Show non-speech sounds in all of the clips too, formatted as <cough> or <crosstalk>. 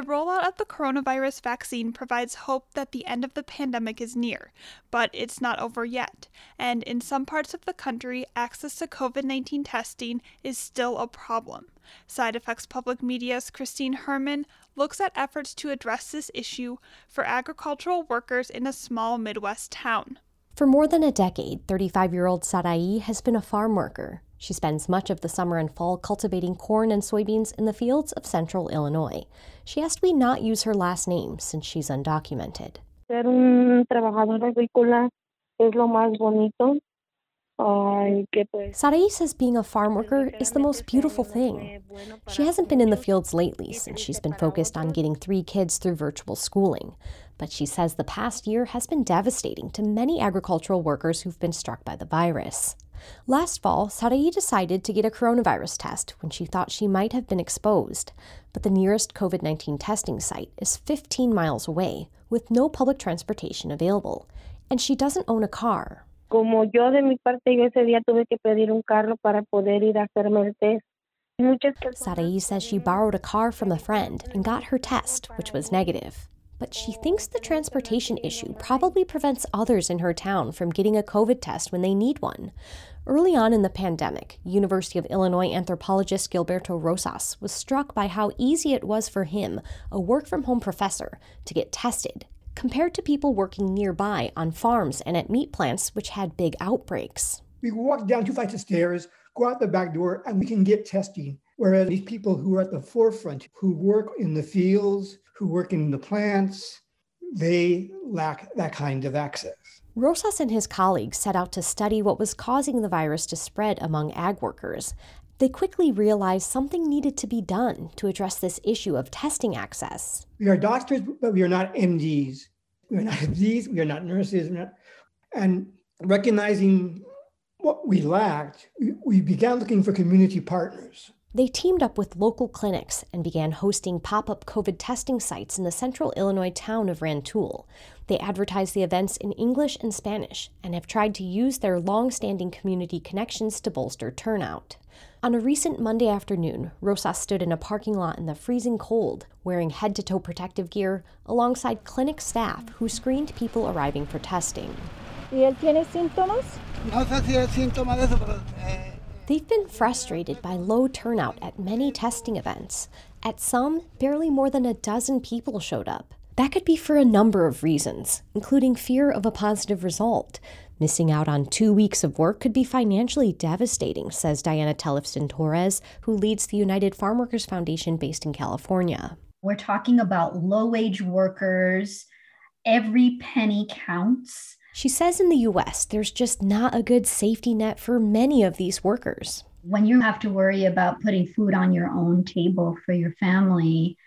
The rollout of the coronavirus vaccine provides hope that the end of the pandemic is near, but it's not over yet. And in some parts of the country, access to COVID 19 testing is still a problem. Side Effects Public Media's Christine Herman looks at efforts to address this issue for agricultural workers in a small Midwest town. For more than a decade, 35 year old Sarai has been a farm worker. She spends much of the summer and fall cultivating corn and soybeans in the fields of central Illinois. She asked we not use her last name since she's undocumented. Ser un trabajador agrícola es lo más bonito. Sarai says being a farm worker is the most beautiful thing. She hasn't been in the fields lately since she's been focused on getting three kids through virtual schooling. But she says the past year has been devastating to many agricultural workers who've been struck by the virus. Last fall, Sarai decided to get a coronavirus test when she thought she might have been exposed, but the nearest COVID 19 testing site is 15 miles away with no public transportation available, and she doesn't own a car. Como yo de mi parte, yo ese día tuve que pedir un carro para poder ir a hacerme el test. Sarai says she borrowed a car from a friend and got her test, which was negative but she thinks the transportation issue probably prevents others in her town from getting a COVID test when they need one. Early on in the pandemic, University of Illinois anthropologist Gilberto Rosas was struck by how easy it was for him, a work from home professor, to get tested compared to people working nearby on farms and at meat plants which had big outbreaks. We walk down two flights of stairs, go out the back door, and we can get testing. Whereas these people who are at the forefront, who work in the fields, who work in the plants, they lack that kind of access. Rosas and his colleagues set out to study what was causing the virus to spread among ag workers. They quickly realized something needed to be done to address this issue of testing access. We are doctors, but we are not MDs. We are not <laughs> MDs, we are not nurses. Not, and recognizing what we lacked, we began looking for community partners. They teamed up with local clinics and began hosting pop up COVID testing sites in the central Illinois town of Rantoul. They advertise the events in English and Spanish and have tried to use their long standing community connections to bolster turnout. On a recent Monday afternoon, Rosas stood in a parking lot in the freezing cold, wearing head to toe protective gear, alongside clinic staff who screened people arriving for testing. ¿Y él tiene síntomas? No sé si es síntoma de eso, pero. Eh... They've been frustrated by low turnout at many testing events. At some, barely more than a dozen people showed up. That could be for a number of reasons, including fear of a positive result. Missing out on two weeks of work could be financially devastating, says Diana Tellefson Torres, who leads the United Farm Workers Foundation based in California. We're talking about low wage workers. Every penny counts. She says in the US, there's just not a good safety net for many of these workers. When you have to worry about putting food on your own table for your family,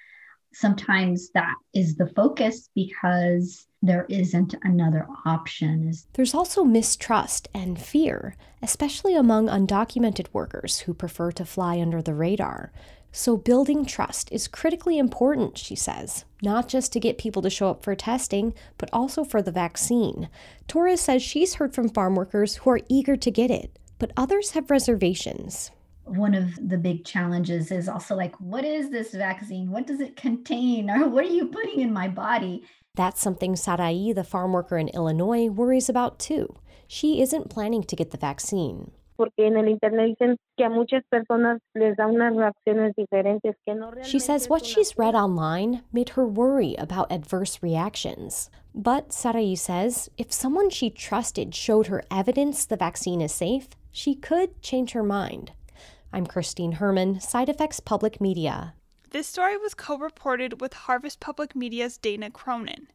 sometimes that is the focus because there isn't another option. There's also mistrust and fear, especially among undocumented workers who prefer to fly under the radar. So, building trust is critically important, she says, not just to get people to show up for testing, but also for the vaccine. Torres says she's heard from farm workers who are eager to get it, but others have reservations. One of the big challenges is also like, what is this vaccine? What does it contain? <laughs> Or what are you putting in my body? That's something Sarai, the farm worker in Illinois, worries about too. She isn't planning to get the vaccine porque en el internet dicen que a muchas personas les da unas reacciones diferentes que no She says what she's read online made her worry about adverse reactions. But Sarai says if someone she trusted showed her evidence the vaccine is safe, she could change her mind. I'm Christine Herman, Side Effects Public Media. This story was co reported with Harvest Public Media's Dana Cronin.